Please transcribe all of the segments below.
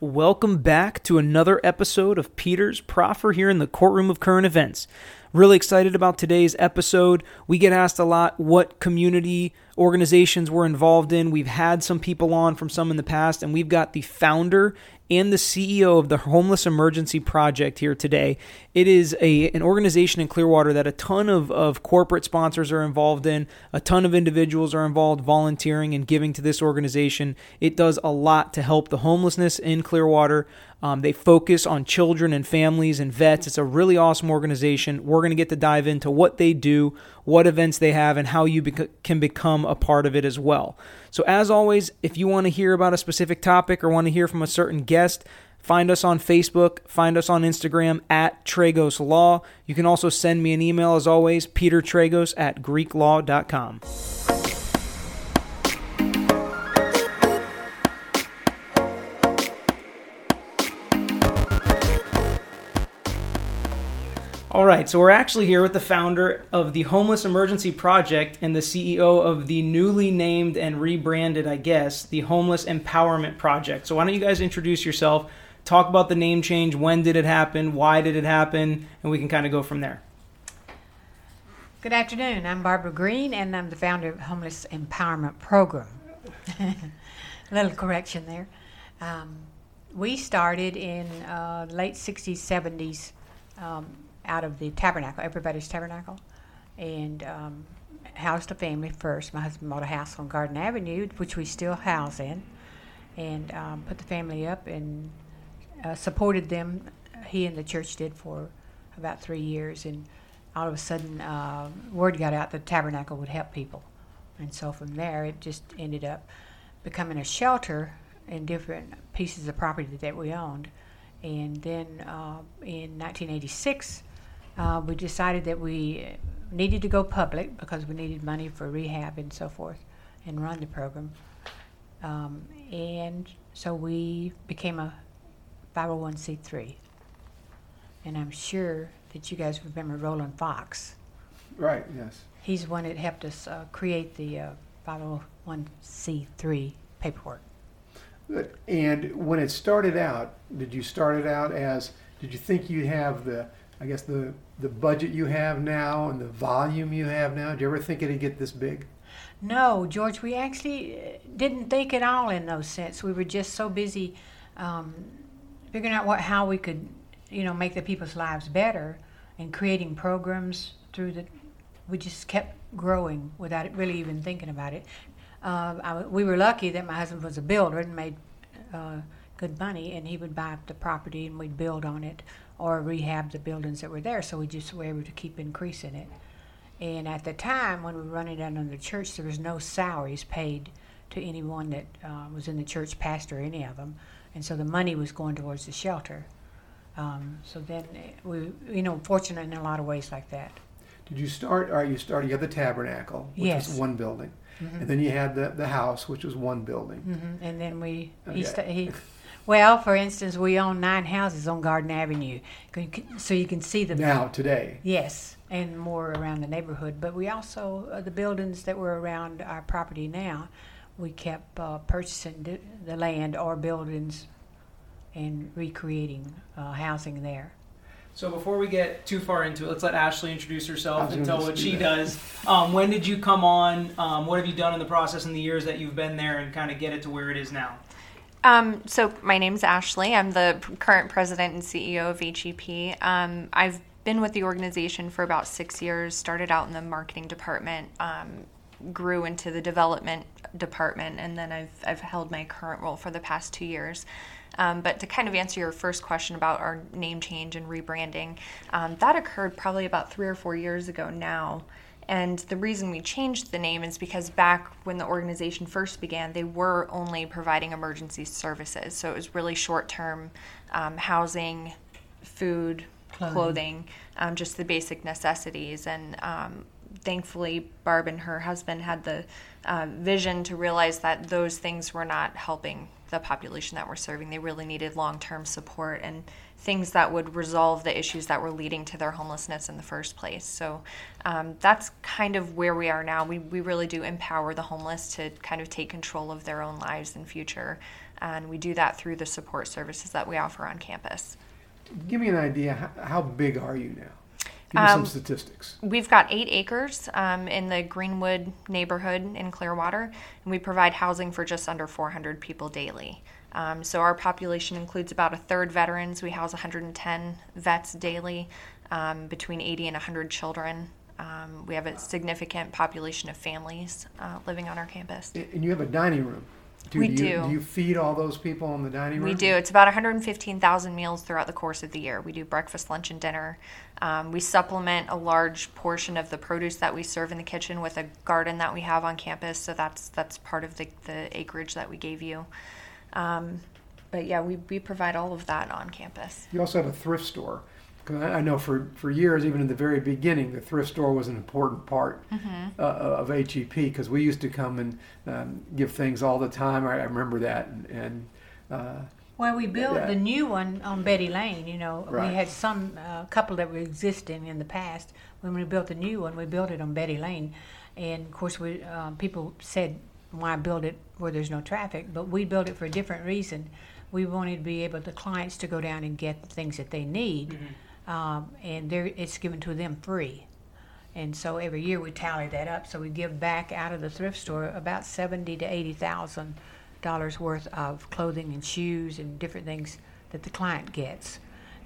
Welcome back to another episode of Peter's Proffer here in the courtroom of current events. Really excited about today's episode. We get asked a lot what community organizations we're involved in. We've had some people on from some in the past, and we've got the founder and the CEO of the Homeless Emergency Project here today. It is a an organization in Clearwater that a ton of, of corporate sponsors are involved in, a ton of individuals are involved volunteering and giving to this organization. It does a lot to help the homelessness in Clearwater. Um, they focus on children and families and vets. It's a really awesome organization. We're going to get to dive into what they do, what events they have, and how you bec- can become a part of it as well. So, as always, if you want to hear about a specific topic or want to hear from a certain guest, Find us on Facebook, find us on Instagram at Tragos Law. You can also send me an email as always, petertragos at greeklaw.com. All right, so we're actually here with the founder of the Homeless Emergency Project and the CEO of the newly named and rebranded, I guess, the Homeless Empowerment Project. So, why don't you guys introduce yourself, talk about the name change, when did it happen, why did it happen, and we can kind of go from there. Good afternoon. I'm Barbara Green, and I'm the founder of Homeless Empowerment Program. A little correction there. Um, we started in uh, late 60s, 70s. Um, out of the tabernacle, everybody's tabernacle, and um, housed a family first. My husband bought a house on Garden Avenue, which we still house in, and um, put the family up and uh, supported them. He and the church did for about three years, and all of a sudden, uh, word got out that the tabernacle would help people, and so from there, it just ended up becoming a shelter in different pieces of property that we owned. And then uh, in 1986, uh, we decided that we needed to go public because we needed money for rehab and so forth and run the program. Um, and so we became a 501c3. And I'm sure that you guys remember Roland Fox. Right, yes. He's the one that helped us uh, create the uh, 501c3 paperwork. Good. And when it started out, did you start it out as, did you think you'd have the, I guess, the the budget you have now and the volume you have now? Do you ever think it'd get this big? No, George, we actually uh, didn't think at all in those sense. We were just so busy um, figuring out what how we could, you know, make the people's lives better and creating programs through the. We just kept growing without it really even thinking about it. Uh, I, we were lucky that my husband was a builder and made uh, good money, and he would buy up the property and we'd build on it or rehab the buildings that were there. So we just were able to keep increasing it. And at the time, when we were running down under the church, there was no salaries paid to anyone that uh, was in the church, pastor, any of them. And so the money was going towards the shelter. Um, so then eh, we, you know, fortunate in a lot of ways like that. Did you start? Right, you started. You had the tabernacle, which yes. was one building, mm-hmm. and then you had the the house, which was one building. Mm-hmm. And then we okay. he, st- he well, for instance, we own nine houses on Garden Avenue, so you can see them now today. Yes, and more around the neighborhood. But we also uh, the buildings that were around our property now, we kept uh, purchasing the land or buildings, and recreating uh, housing there. So before we get too far into it, let's let Ashley introduce herself and tell what she that. does. Um, when did you come on? Um, what have you done in the process in the years that you've been there, and kind of get it to where it is now? Um, so my name's Ashley. I'm the current president and CEO of HEP. Um, I've been with the organization for about six years. Started out in the marketing department, um, grew into the development department, and then I've I've held my current role for the past two years. Um, but to kind of answer your first question about our name change and rebranding, um, that occurred probably about three or four years ago now. And the reason we changed the name is because back when the organization first began, they were only providing emergency services. So it was really short term um, housing, food, clothing, clothing um, just the basic necessities. And um, thankfully, Barb and her husband had the uh, vision to realize that those things were not helping the population that we're serving. They really needed long term support and things that would resolve the issues that were leading to their homelessness in the first place. So um, that's kind of where we are now. We, we really do empower the homeless to kind of take control of their own lives and future. And we do that through the support services that we offer on campus. Give me an idea. How, how big are you now? Give me um, some statistics. We've got eight acres um, in the Greenwood neighborhood in Clearwater, and we provide housing for just under 400 people daily. Um, so our population includes about a third veterans. We house 110 vets daily, um, between 80 and 100 children. Um, we have a significant population of families uh, living on our campus. And you have a dining room. Do, we do. You, do you feed all those people in the dining room? We do. It's about 115,000 meals throughout the course of the year. We do breakfast, lunch, and dinner. Um, we supplement a large portion of the produce that we serve in the kitchen with a garden that we have on campus. So that's that's part of the, the acreage that we gave you. Um, but yeah, we, we provide all of that on campus. You also have a thrift store. I know for, for years, even in the very beginning, the thrift store was an important part mm-hmm. uh, of HEP because we used to come and um, give things all the time. I, I remember that. And, and uh, well, we built the new one on Betty Lane. You know, right. we had some uh, couple that were existing in the past. When we built the new one, we built it on Betty Lane, and of course, we um, people said, "Why build it where there's no traffic?" But we built it for a different reason. We wanted to be able the clients to go down and get the things that they need. Mm-hmm um, and it's given to them free. And so every year we tally that up. So we give back out of the thrift store about seventy to eighty thousand dollars worth of clothing and shoes and different things that the client gets.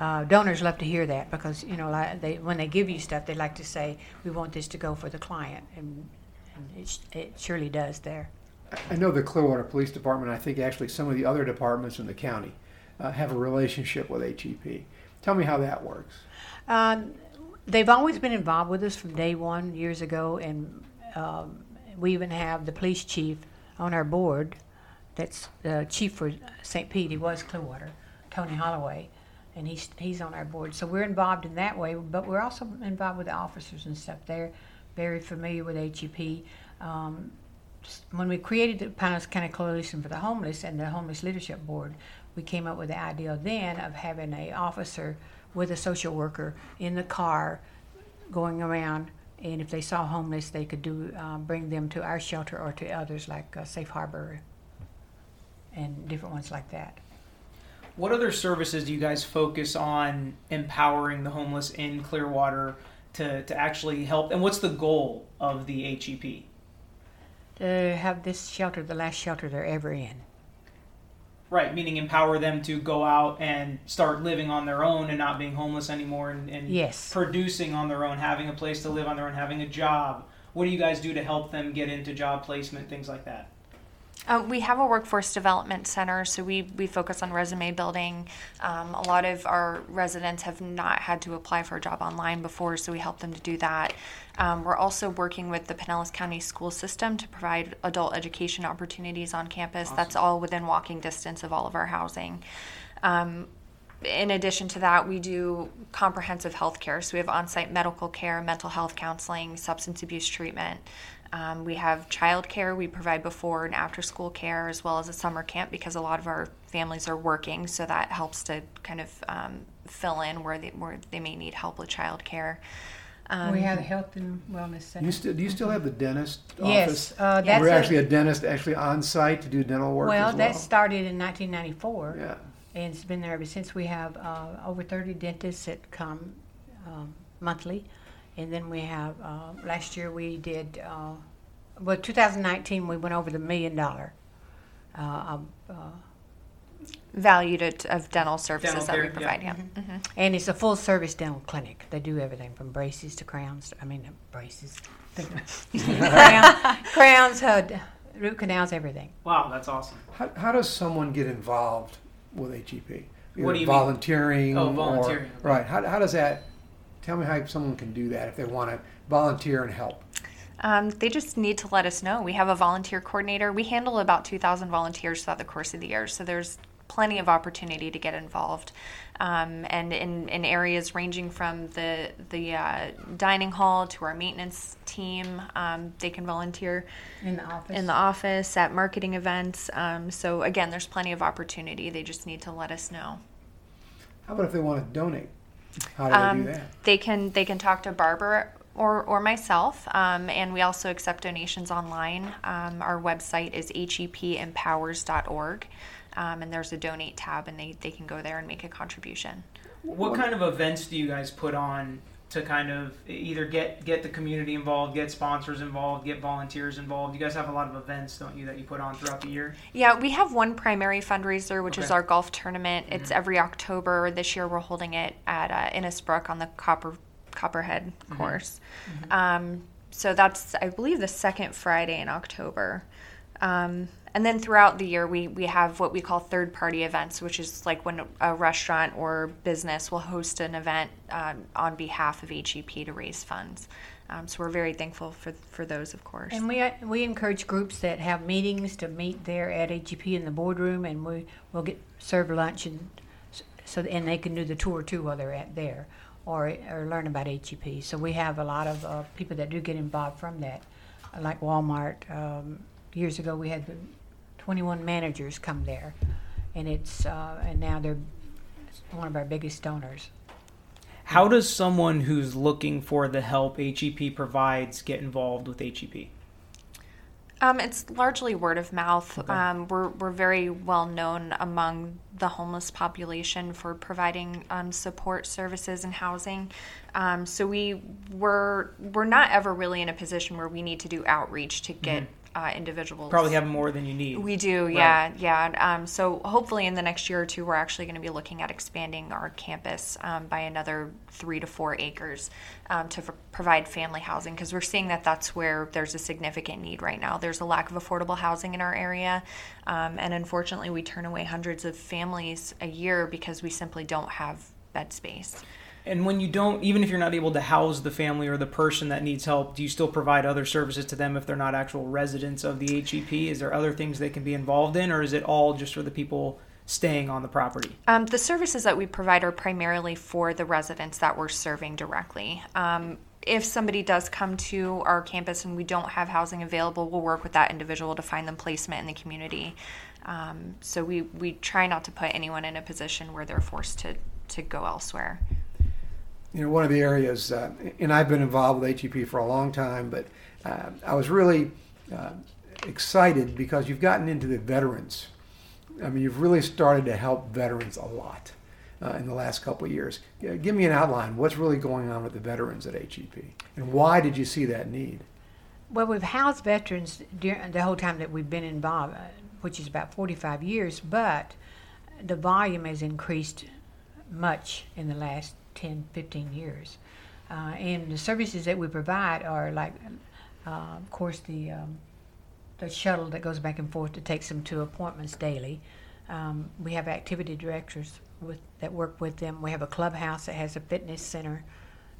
Uh, donors love to hear that because you know they, when they give you stuff, they like to say, "We want this to go for the client," and, and it, it surely does there. I know the Clearwater Police Department. I think actually some of the other departments in the county uh, have a relationship with HEP. Tell me how that works. Um, they've always been involved with us from day one years ago, and um, we even have the police chief on our board. That's the chief for St. Pete. He was Clearwater, Tony Holloway, and he's he's on our board. So we're involved in that way, but we're also involved with the officers and stuff. They're very familiar with HEP. Um, when we created the Pinellas County Coalition for the Homeless and the Homeless Leadership Board, we came up with the idea then of having a officer with a social worker in the car going around and if they saw homeless they could do um, bring them to our shelter or to others like uh, safe harbor and different ones like that. What other services do you guys focus on empowering the homeless in clearwater to, to actually help? And what's the goal of the hep to have this shelter the last shelter they're ever in Right, meaning empower them to go out and start living on their own and not being homeless anymore and, and yes. producing on their own, having a place to live on their own, having a job. What do you guys do to help them get into job placement, things like that? Uh, we have a workforce development center, so we, we focus on resume building. Um, a lot of our residents have not had to apply for a job online before, so we help them to do that. Um, we're also working with the Pinellas County school system to provide adult education opportunities on campus. Awesome. That's all within walking distance of all of our housing. Um, in addition to that, we do comprehensive health care. So we have on site medical care, mental health counseling, substance abuse treatment. Um, we have childcare. We provide before and after school care as well as a summer camp because a lot of our families are working, so that helps to kind of um, fill in where they where they may need help with childcare. Um, we have a health and wellness center. You still, do you still have the dentist yes, office? uh, that's We're actually a, dentist actually on site to do dental work. Well, well. that started in 1994. Yeah. And it's been there ever since. We have uh, over 30 dentists that come um, monthly. And then we have uh, last year we did uh, well 2019 we went over the million dollar uh, uh value to, of dental services dental that we provide yeah, mm-hmm. Mm-hmm. and it's a full service dental clinic. They do everything from braces to crowns i mean braces. Crowns, crowns uh, root canals everything. Wow that's awesome. How, how does someone get involved with hep what do you volunteering mean? Oh, volunteering. Or, right. How, how does that Tell me how someone can do that if they want to volunteer and help. Um, they just need to let us know. We have a volunteer coordinator. We handle about 2,000 volunteers throughout the course of the year. So there's plenty of opportunity to get involved. Um, and in, in areas ranging from the the uh, dining hall to our maintenance team, um, they can volunteer In the office. in the office at marketing events. Um, so again, there's plenty of opportunity. They just need to let us know. How about if they want to donate? How do they Um, do that? They can they can talk to Barbara or, or myself, um, and we also accept donations online. Um, our website is hepempowers.org, um, and there's a donate tab, and they, they can go there and make a contribution. What kind of events do you guys put on to kind of either get get the community involved, get sponsors involved, get volunteers involved? You guys have a lot of events, don't you, that you put on throughout the year? Yeah, we have one primary fundraiser, which is our golf tournament. It's every October. This year, we're holding it at uh, Innisbrook on the Copper Copperhead course. Um, so that's, I believe, the second Friday in October. Um, and then throughout the year, we, we have what we call third party events, which is like when a restaurant or business will host an event um, on behalf of HEP to raise funds. Um, so we're very thankful for, for those, of course. And we we encourage groups that have meetings to meet there at HEP in the boardroom, and we will get serve lunch and so and they can do the tour too while they're at there, or or learn about HEP. So we have a lot of uh, people that do get involved from that, like Walmart. Um, years ago, we had the 21 managers come there, and it's uh, and now they're one of our biggest donors. How does someone who's looking for the help HEP provides get involved with HEP? Um, it's largely word of mouth. Okay. Um, we're, we're very well known among the homeless population for providing um, support services and housing. Um, so we we're we're not ever really in a position where we need to do outreach to get uh, individuals. Probably have more than you need. We do, yeah, yeah. Um, so hopefully, in the next year or two, we're actually going to be looking at expanding our campus um, by another three to four acres um, to f- provide family housing because we're seeing that that's where there's a significant need right now. There's a lack of affordable housing in our area, um, and unfortunately, we turn away hundreds of families a year because we simply don't have bed space. And when you don't, even if you're not able to house the family or the person that needs help, do you still provide other services to them if they're not actual residents of the HEP? Is there other things they can be involved in, or is it all just for the people staying on the property? Um, the services that we provide are primarily for the residents that we're serving directly. Um, if somebody does come to our campus and we don't have housing available, we'll work with that individual to find them placement in the community. Um, so we, we try not to put anyone in a position where they're forced to, to go elsewhere. You know, one of the areas, uh, and I've been involved with HEP for a long time, but uh, I was really uh, excited because you've gotten into the veterans. I mean, you've really started to help veterans a lot uh, in the last couple of years. Give me an outline. What's really going on with the veterans at HEP, and why did you see that need? Well, we've housed veterans during the whole time that we've been involved, uh, which is about 45 years, but the volume has increased much in the last 10, 15 years. Uh, and the services that we provide are like, uh, of course, the um, the shuttle that goes back and forth that takes them to appointments daily. Um, we have activity directors with, that work with them. We have a clubhouse that has a fitness center,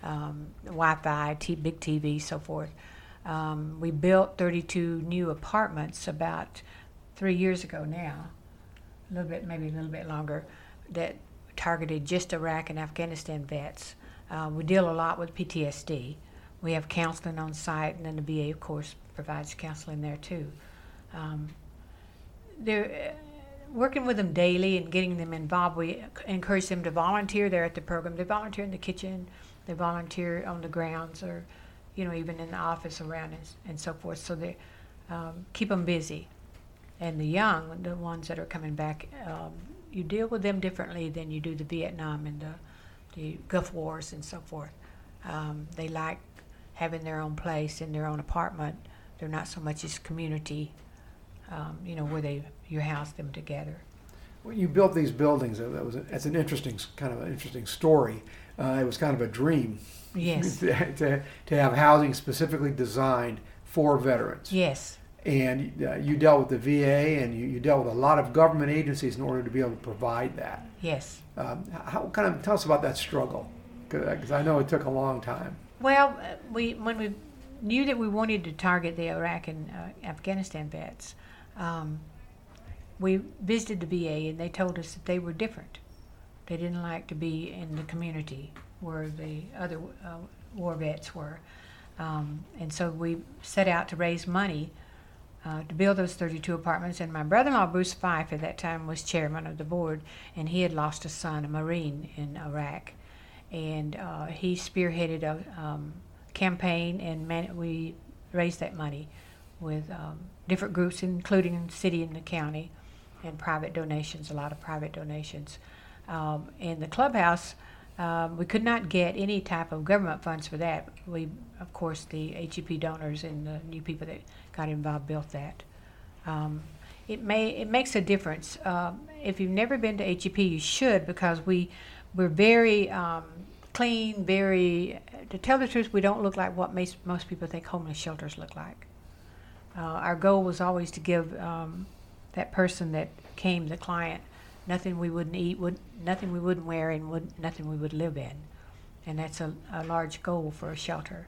um, Wi-Fi, t- big TV, so forth. Um, we built 32 new apartments about three years ago now, a little bit, maybe a little bit longer, that targeted just Iraq and Afghanistan vets. Uh, we deal a lot with PTSD. We have counseling on site, and then the VA, of course, provides counseling there too. Um, they're uh, working with them daily and getting them involved. We encourage them to volunteer there at the program. They volunteer in the kitchen, they volunteer on the grounds, or you know, even in the office around and, and so forth. So they um, keep them busy. And the young, the ones that are coming back, um, you deal with them differently than you do the Vietnam and the, the Gulf Wars and so forth. Um, they like having their own place in their own apartment. They're not so much as community, um, you know, where they you house them together. When you built these buildings, that was that's an interesting kind of an interesting story. Uh, it was kind of a dream Yes, to, to, to have housing specifically designed for veterans. yes, And uh, you dealt with the VA and you, you dealt with a lot of government agencies in order to be able to provide that. yes. Um, how kind of tell us about that struggle? Because I know it took a long time. Well, uh, we when we knew that we wanted to target the Iraq and uh, Afghanistan vets, um, we visited the VA and they told us that they were different. They didn't like to be in the community where the other uh, war vets were. Um, and so we set out to raise money uh, to build those 32 apartments. And my brother in law, Bruce Fife, at that time was chairman of the board, and he had lost a son, a Marine, in Iraq. And uh, he spearheaded a um, campaign, and man- we raised that money with um, different groups, including the city and the county, and private donations, a lot of private donations. Um, in the clubhouse, um, we could not get any type of government funds for that. We, of course, the HEP donors and the new people that got involved built that. Um, it may it makes a difference. Um, if you've never been to HEP, you should because we we're very um, clean, very. To tell the truth, we don't look like what most most people think homeless shelters look like. Uh, our goal was always to give um, that person that came, the client, nothing we wouldn't eat, would nothing we wouldn't wear, and would, nothing we would live in, and that's a, a large goal for a shelter.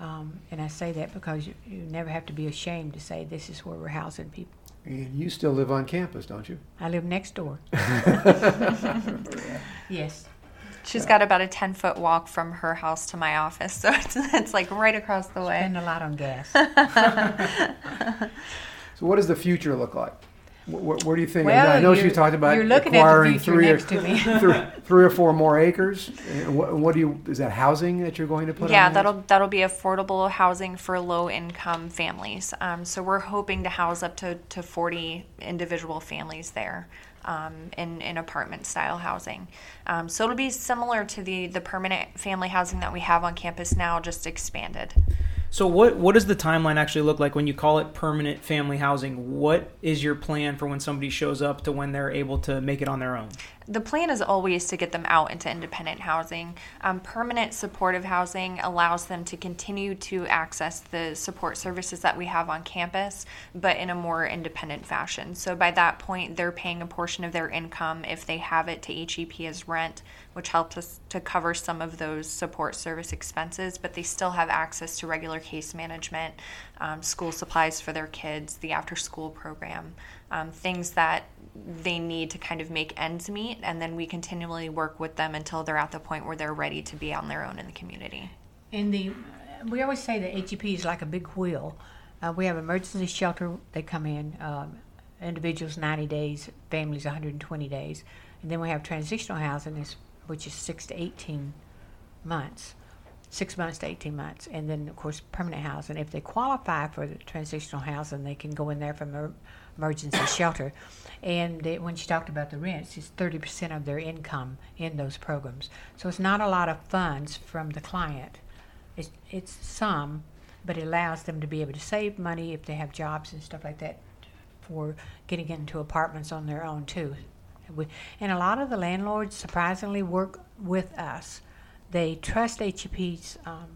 Um, and I say that because you, you never have to be ashamed to say this is where we're housing people. And you still live on campus, don't you? I live next door. yes. She's got about a 10 foot walk from her house to my office, so it's, it's like right across the way. Spend a lot on gas. So, what does the future look like? Where, where do you think? Well, I know she talked about you're looking at the acquiring three, next to me. or, three, three or four more acres. What, what do you? Is that housing that you're going to put? yeah, that'll that'll be affordable housing for low income families. Um, so we're hoping to house up to, to 40 individual families there um, in, in apartment style housing. Um, so it'll be similar to the, the permanent family housing that we have on campus now, just expanded. So what what does the timeline actually look like when you call it permanent family housing? What is your plan for when somebody shows up to when they're able to make it on their own? The plan is always to get them out into independent housing. Um, permanent supportive housing allows them to continue to access the support services that we have on campus, but in a more independent fashion. So by that point, they're paying a portion of their income if they have it to HEP as rent, which helps us to cover some of those support service expenses, but they still have access to regular case management, um, school supplies for their kids, the after school program, um, things that they need to kind of make ends meet, and then we continually work with them until they're at the point where they're ready to be on their own in the community. In the, we always say that HEP is like a big wheel. Uh, we have emergency shelter. They come in, um, individuals 90 days, families 120 days, and then we have transitional housing, which is six to 18 months, six months to 18 months, and then of course permanent housing. If they qualify for the transitional housing, they can go in there from emergency shelter. And they, when she talked about the rents, it's 30% of their income in those programs. So it's not a lot of funds from the client. It's, it's some, but it allows them to be able to save money if they have jobs and stuff like that for getting into apartments on their own too. And a lot of the landlords surprisingly work with us. They trust HEPs um,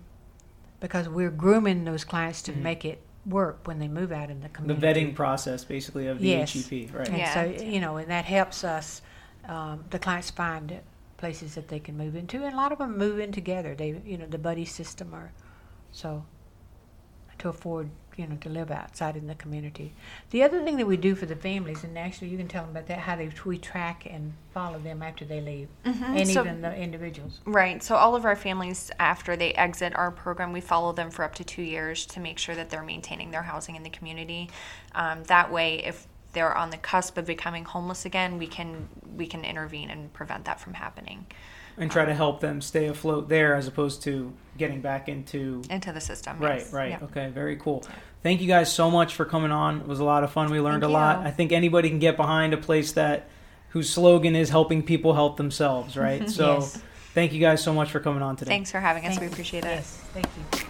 because we're grooming those clients to make it work when they move out in the community. The vetting process, basically, of the Yes. HEP, right? And Yeah. so, you know, and that helps us, um, the clients find places that they can move into. And a lot of them move in together. They, you know, the buddy system or so to afford, you know, to live outside in the community. The other thing that we do for the families, and actually you can tell them about that, how they, we track and follow them after they leave, and So- even the individuals. Right. So all of our families, after they exit our program, we follow them for up to two years to make sure that they're maintaining their housing in the community. Um, that way, if they're on the cusp of becoming homeless again, we can we can intervene and prevent that from happening And try to help them stay afloat there as opposed to getting back into. into the system. Right, yes. right. Yeah. Okay, very cool. Thank you guys so much for coming on. It was a lot of fun. We learned Thank a lot. you. I think anybody can get behind a place that whose slogan is helping people help themselves, right? So Yes. thank you guys so much for coming on today. Thanks for having us. Thank we you. appreciate it. Yes, thank you.